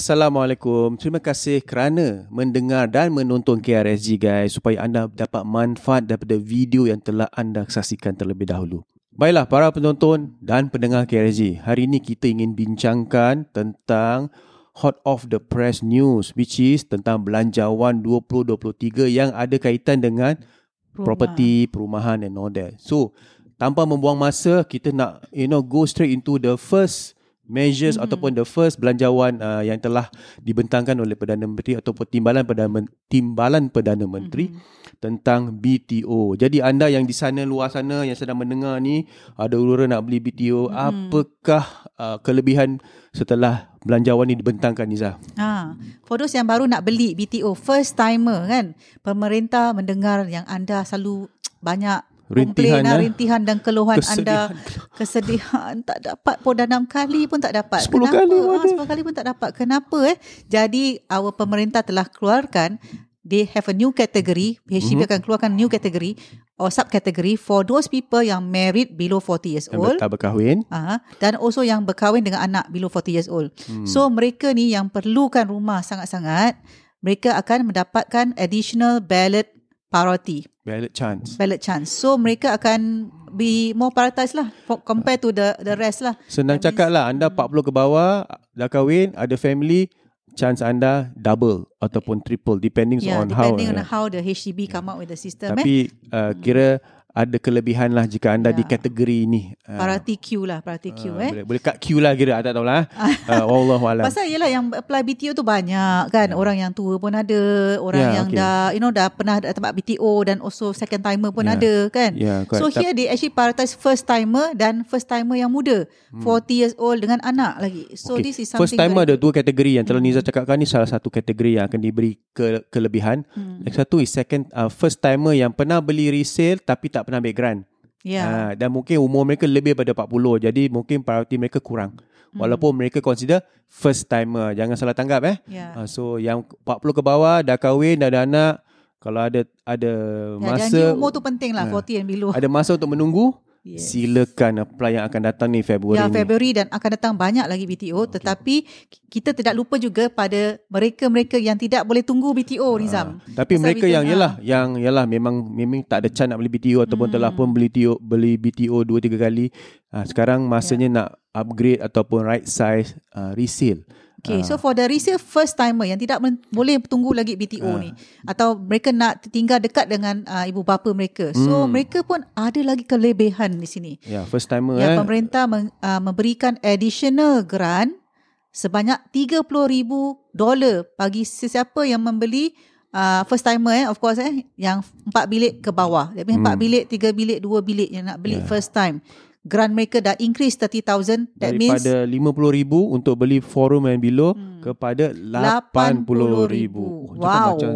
Assalamualaikum. Terima kasih kerana mendengar dan menonton KRSG guys supaya anda dapat manfaat daripada video yang telah anda saksikan terlebih dahulu. Baiklah para penonton dan pendengar KRSG. Hari ini kita ingin bincangkan tentang hot of the press news which is tentang belanjawan 2023 yang ada kaitan dengan Rumah. property, perumahan and all that. So, tanpa membuang masa, kita nak you know go straight into the first measures mm-hmm. ataupun the first belanjawan uh, yang telah dibentangkan oleh Perdana Menteri ataupun timbalan Perdana Men- timbalan Perdana Menteri mm-hmm. tentang BTO. Jadi anda yang di sana luar sana yang sedang mendengar ni ada urus nak beli BTO, mm-hmm. apakah uh, kelebihan setelah belanjawan ni dibentangkan Niza? Ha, for those yang baru nak beli BTO first timer kan, pemerintah mendengar yang anda selalu banyak Rintihan, komplain, ah, eh? rintihan dan keluhan Kesedihan. anda kesedihan tak dapat pun dah enam kali pun tak dapat. Sepuluh Kenapa? kali pun Ah, ada. sepuluh kali pun tak dapat. Kenapa eh? Jadi our pemerintah telah keluarkan they have a new category. HDB akan keluarkan new category or subcategory for those people yang married below 40 years Yang old. tak berkahwin. Ah, dan also yang berkahwin dengan anak below 40 years old. Hmm. So mereka ni yang perlukan rumah sangat-sangat, mereka akan mendapatkan additional ballot priority, Ballot chance. ballot chance. So mereka akan be more prioritized lah compared to the the rest lah. Senang That cakap lah, anda 40 ke bawah, dah kahwin, ada family, chance anda double ataupun triple depending Yeah, on how. depending on uh, how the HDB come up with the system. eh. Tapi uh, kira ada kelebihan lah jika anda di Ya. kategori ini. Uh, Priority queue lah, priority queue eh. boleh, boleh kat queue lah kira, I tak tahulah. uh, Wallahualam. Pasal yelah yang apply BTO tu banyak kan. Orang yang tua pun ada, orang Ya, yang okay. dah you know dah pernah tempat BTO dan also second timer pun Ya. ada kan. Ya, correct. so here they actually prioritize first timer dan first timer yang muda, 40 years old dengan anak lagi. So Okay. this is something First timer ada dua kategori yang telah Niza cakapkan ni salah satu kategori yang akan diberi ke, kelebihan. Hmm. Yang satu is second uh, first timer yang pernah beli resale tapi tak pernah ambil grant. Ya. Ha, dan mungkin umur mereka lebih pada 40 jadi mungkin priority mereka kurang. Hmm. Walaupun mereka consider first timer. Jangan salah tanggap eh. Ya. Ha, so yang 40 ke bawah dah kahwin dah ada anak kalau ada ada Ya, masa janji umur tu penting lah Ya. 40 and below. ada masa untuk menunggu Yes. silakan apply yang akan datang ni Februari Ya ni. Februari dan akan datang banyak lagi BTO okay. tetapi kita tidak lupa juga pada mereka-mereka yang tidak boleh tunggu BTO Nizam. Ah, Tapi Pasal mereka yang ah. yalah yang yalah memang memang tak ada chance nak beli BTO ataupun telah pun beli BTO beli BTO 2 3 kali. Ha, sekarang masanya nak upgrade ataupun right size uh, resale. Okay, so for the resale first timer yang tidak men- boleh tunggu lagi BTO ni atau mereka nak tinggal dekat dengan uh, ibu bapa mereka. So mereka pun ada lagi kelebihan di sini. Ya, first timer Ya, eh. pemerintah men, uh, memberikan additional grant sebanyak $30,000 dolar bagi sesiapa yang membeli uh, first timer eh of course eh yang 4 bilik ke bawah. That means 4 bilik, 3 bilik, 2 bilik yang nak beli Yeah. first time. Grant mereka dah increase 30,000. That means daripada RM50,000 untuk beli forum and below hmm. kepada RM80,000. RM80,000. Oh, Wow. Macam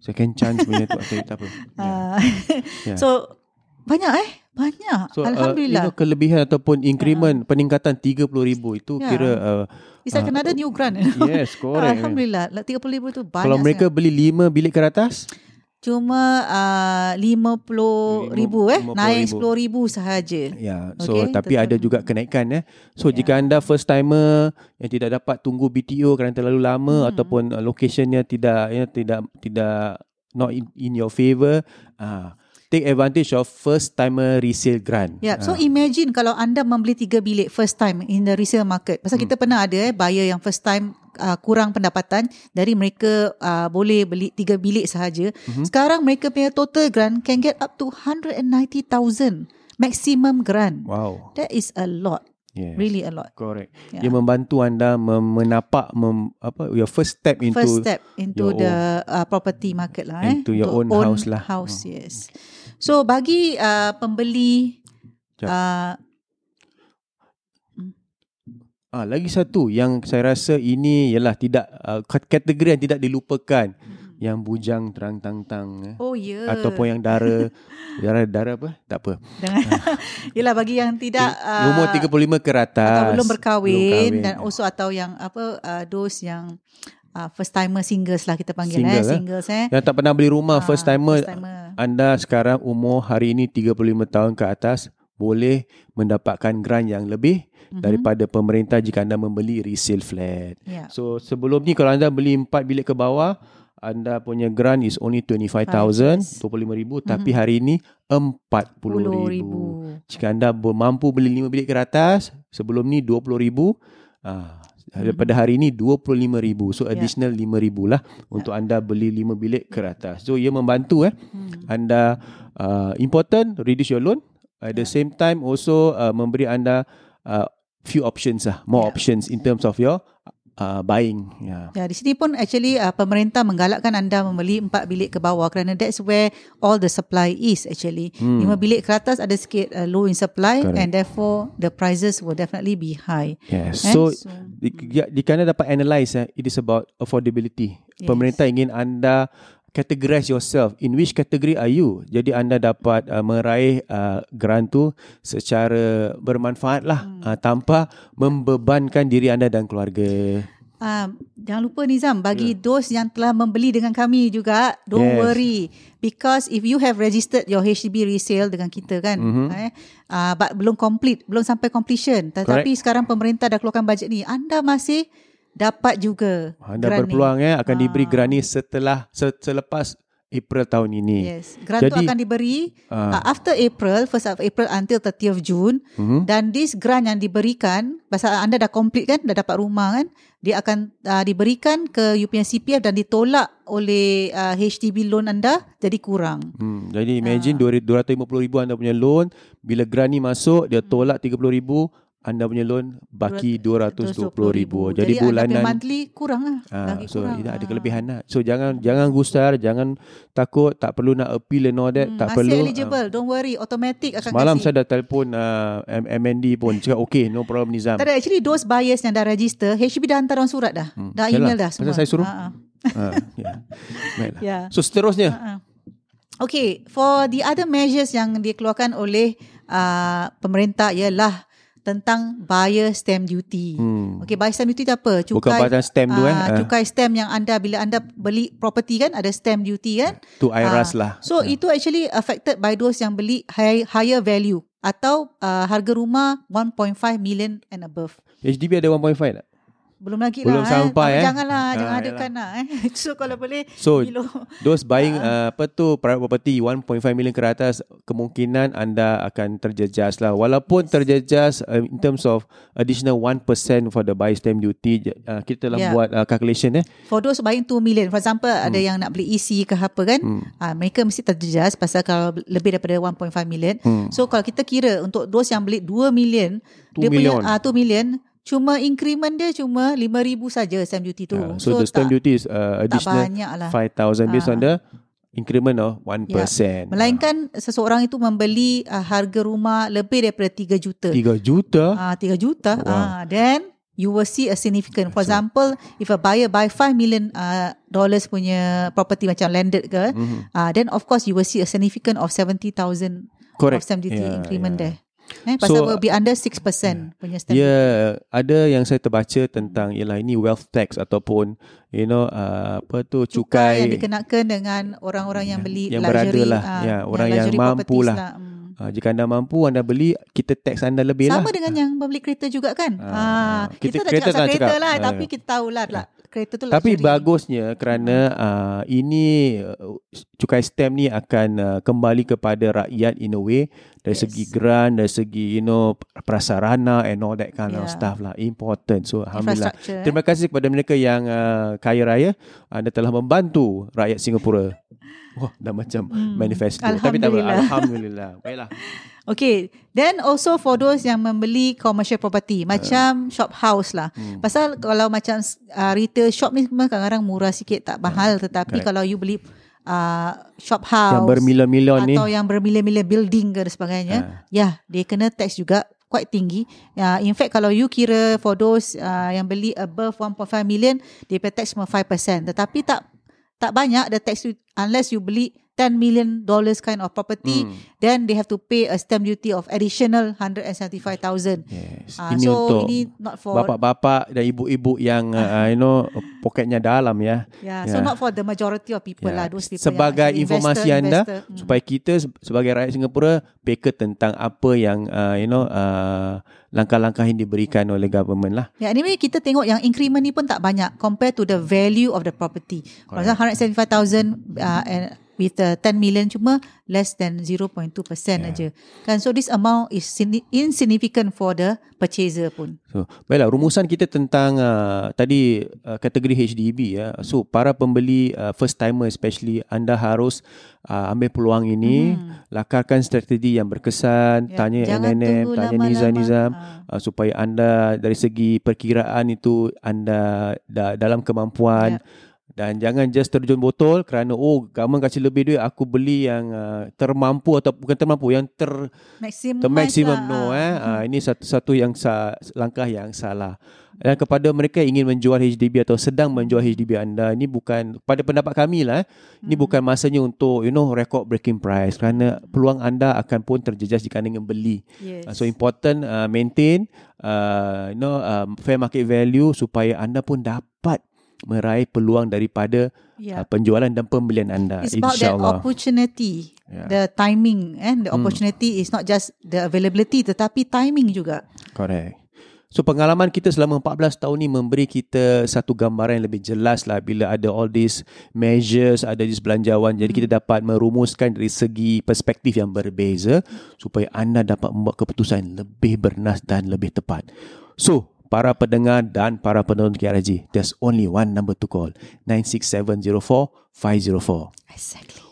second chance punya tu. Okay, tak apa. Ya. uh, Ya. So banyak eh? Banyak. So, Uh, you Alhamdulillah. know, kelebihan ataupun increment peningkatan RM30,000 itu Ya. kira uh, It's like another new grant. yes, correct. Alhamdulillah. Like 30,000 tu banyak Kalau mereka sangat. beli 5 bilik ke atas, Cuma uh, 50 ribu eh. 50,000. Naik 10 ribu sahaja. Ya, so Okey, tapi tetap. ada juga kenaikan eh. So Ya. jika anda first timer yang tidak dapat tunggu BTO kerana terlalu lama Hmm. ataupun uh, locationnya tidak ya tidak tidak not in, in your favor, ah take advantage of first timer resale grant. Ya, Ah. so imagine kalau anda membeli tiga bilik first time in the resale market. Pasal Hmm. kita pernah ada eh buyer yang first time uh, kurang pendapatan dari mereka uh, boleh beli tiga bilik sahaja. Mhm. Sekarang mereka punya total grant can get up to 190,000 maximum grant. wow. That is a lot. Yes. Really a lot. Correct. Ya. Ia membantu anda mem- menapak mem, apa your first step into First step into the uh, property market lah eh. Into your Untuk own house lah. House, yes. So bagi uh, pembeli uh, Ah, lagi satu yang saya rasa ini ialah tidak uh, kategori yang tidak dilupakan. Yang bujang terang tang-tang eh. oh ya. ataupun yang dara dara dara apa? Tak apa. Dengan Yelah bagi yang tidak Uh, umur 35 ke atas. atau belum berkahwin, belum dan also atau yang apa uh, those yang uh, first timer singles lah kita panggil Single, eh eh? singles eh. yang tak pernah beli rumah Ah, first timer, first timer. anda sekarang umur hari ini 35 tahun ke atas boleh mendapatkan grant yang lebih Mhm. daripada pemerintah jika anda membeli resale flat. Ya. So sebelum ni kalau anda beli 4 bilik ke bawah, anda punya grant is only 25,000, Yes. 25,000 tapi hari ini 40,000. ribu. Jika anda mampu beli 5 bilik ke atas, sebelum ni 20,000, ah daripada hari ini 25,000. So additional 5,000 lah untuk anda beli 5 bilik ke atas. So ia membantu eh Hmm. anda uh, important reduce your loan at the same time also uh, memberi anda uh, few options lah more Yeah. options in terms of your uh, buying yeah Ya, di sini pun actually uh, pemerintah menggalakkan anda membeli empat bilik ke bawah kerana that's where all the supply is actually. Hmm. Lima bilik ke atas ada sikit uh, low in supply Correct. and therefore the prices will definitely be high. yes so so di, ya, di kana dapat analyze eh, it is about affordability Yes. pemerintah ingin anda categorize yourself. In which category are you? Jadi anda dapat uh, meraih uh, grant tu secara bermanfaat lah. Hmm. uh, tanpa membebankan diri anda dan keluarga. Uh, jangan lupa Nizam bagi those yang telah membeli dengan kami juga don't Yes. worry. Because if you have registered your HDB resale dengan kita kan Mhm. eh uh, but belum complete belum sampai completion. Tetapi sekarang pemerintah dah keluarkan bajet ni anda masih dapat juga Anda grant berpeluang ya akan diberi Ah. grant setelah se- selepas April tahun ini. Yes, grant tu Jadi- akan diberi uh, after April, first of April until 30th June Mhm. dan this grant yang diberikan pasal anda dah complete kan, dah dapat rumah kan, dia akan uh, diberikan ke you punya CPF dan ditolak oleh uh, HDB loan anda jadi kurang. Hmm, jadi imagine uh. 250,000 anda punya loan, bila grant ni masuk dia tolak 30,000, anda punya loan baki 220,000. Jadi, Jadi bulanan punya monthly kurang lah. Ah, lagi so kurang. ini ada Ah. kelebihan lah. So jangan jangan gusar, jangan takut, tak perlu nak appeal and all that, Hmm, tak masih perlu. eligible, don't worry, automatic Ah, akan semalam kasih. saya dah telefon uh, MND pun cakap okay, no problem Nizam. Tak ada, actually those buyers yang dah register, HDB dah hantar orang surat dah. Hmm, Dah yalah, email dah pasal semua. saya suruh. Ah, ah. ha, ya. Baiklah. Ya. So seterusnya Uh-uh. Okay, for the other measures yang dikeluarkan oleh uh, pemerintah ialah tentang buyer stamp duty. Hmm. Okay, buyer stamp duty tu apa? Bukan badan stamp tu eh. ah, Ah, Cukai stamp yang anda bila anda beli property kan ada stamp duty kan? tu IRAS Ah, lah. So itu actually affected by those yang beli high, higher value atau uh, harga rumah 1.5 million and above. HDB ada 1.5 tak? Belum lagi Belum lah sampai, eh. eh. Janganlah, Ah, jangan yalah. adakan lah eh. So kalau boleh So below. those buying uh, apa tu private property 1.5 million ke atas kemungkinan anda akan terjejas lah. Walaupun terjejas uh, in terms of additional 1% for the buy stamp duty uh, kita telah Yeah. buat uh, calculation eh. For those buying 2 million For example Ada yang nak beli EC ke apa kan Hmm. ah, Mereka mesti terjejas Pasal kalau lebih daripada 1.5 million Hmm. So kalau kita kira Untuk those yang beli 2 million 2 Dia million. punya ah, 2 million Cuma increment dia Cuma 5,000 saja Stamp duty tu Uh, so, the stamp duty is uh, additional lah 5,000 based Ah. on the increment of 1%. Melainkan seseorang itu membeli uh, harga rumah lebih daripada 3 juta. 3 juta. Ah, 3 juta. Wow. Ah, then you will see a significant. For example, if a buyer buy 5 million uh, dollars punya property macam landed ke, Mhm. ah, then of course you will see a significant of 70,000 Correct. of stamp duty Yeah, increment yeah. there. Eh, pasal So, will be under 6% punya stamp Ya, duty. yeah, ada yang saya terbaca tentang ialah ini wealth tax ataupun you know uh, apa tu Cukai yang cukai dikenakan dengan orang-orang yang beli yang luxury. berada lah. ah, Ya, orang yang luxury mampu lah. Hmm. uh, jika anda mampu anda beli kita tax anda lebih Sama lah. dengan yang membeli kereta juga kan. Ah, Ah, kita- kita, tak kereta cakap pasal kereta cakap. lah, Ah, tapi kita tahulah lah kereta tu Tapi luxury. bagusnya kerana uh, ini uh, cukai stamp ni akan uh, kembali kepada rakyat in a way dari Yes. segi grant, dari segi you know prasarana and all that kind of Yeah. stuff lah important. So alhamdulillah. eh. Terima kasih kepada mereka yang uh, kaya raya anda telah membantu rakyat Singapura. Wah, dah macam Hmm. manifesto. Tapi tak apa. Alhamdulillah. Baiklah. Okay, then also for those yang membeli commercial property macam shop house lah. Hmm. Pasal kalau macam uh, retail shop ni memang kadang-kadang murah sikit tak mahal tetapi Correct. kalau you beli uh, shop house Yang bermilion-milion ni. atau yang bermilion-milion building ke dan sebagainya, Ah. ya, dia kena tax juga quite tinggi. Ya, in fact kalau you kira for those uh, yang beli above 1.5 million, dia pay tax cuma 5%. Tetapi tak tak banyak the tax you, unless you beli 10 million dollars kind of property, Hmm. then they have to pay a stamp duty of additional 175,000. Yes. Ah, ini so untuk ini not for bapak-bapak dan ibu-ibu yang uh, you know poketnya dalam ya. yeah, so Yeah. not for the majority of people Ya, lah. Those people sebagai yang informasi investor, anda investor. Hmm. supaya kita se- sebagai rakyat Singapura peka tentang apa yang uh, you know uh, langkah-langkah yang diberikan oleh government lah. Ya, anyway kita tengok yang increment ni pun tak banyak compared to the value of the property. Kalau Correct. 175,000 uh, and with the 10 million cuma less than 0.2% Yeah. aja. Kan so this amount is insignificant for the purchaser pun. So, baiklah rumusan kita tentang uh, tadi uh, kategori HDB ya. So para pembeli uh, first timer especially anda harus uh, ambil peluang ini, Hmm. lakarkan strategi yang berkesan, Ya, tanya jangan NNM, tanya nizam-nizam Ah. uh, supaya anda dari segi perkiraan itu anda da, dalam kemampuan Ya. Dan jangan just terjun botol kerana oh government kasih lebih duit aku beli yang uh, termampu atau bukan termampu yang ter Maximum the maximum. lah. no eh. Uh, ini satu satu yang sa, langkah yang salah. Dan kepada mereka yang ingin menjual HDB atau sedang menjual HDB anda ini bukan pada pendapat kami lah eh, ini Hmm. bukan masanya untuk you know record breaking price. Kerana peluang anda akan pun terjejas jika anda ingin beli. Yes. Uh, so important uh, maintain uh, you know um, fair market value supaya anda pun dapat meraih peluang daripada yeah. uh, penjualan dan pembelian anda It's about that insyaallah opportunity, Yeah. the timing and the Hmm. opportunity is not just the availability tetapi timing juga. Correct. So pengalaman kita selama 14 tahun ni memberi kita satu gambaran yang lebih jelas lah bila ada all these measures, ada these belanjawan. Jadi kita dapat merumuskan dari segi perspektif yang berbeza supaya anda dapat membuat keputusan lebih bernas dan lebih tepat. So, para pendengar dan para penonton KRG, there's only one number to call. 96704 Exactly.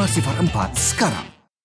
9670 4504 sekarang.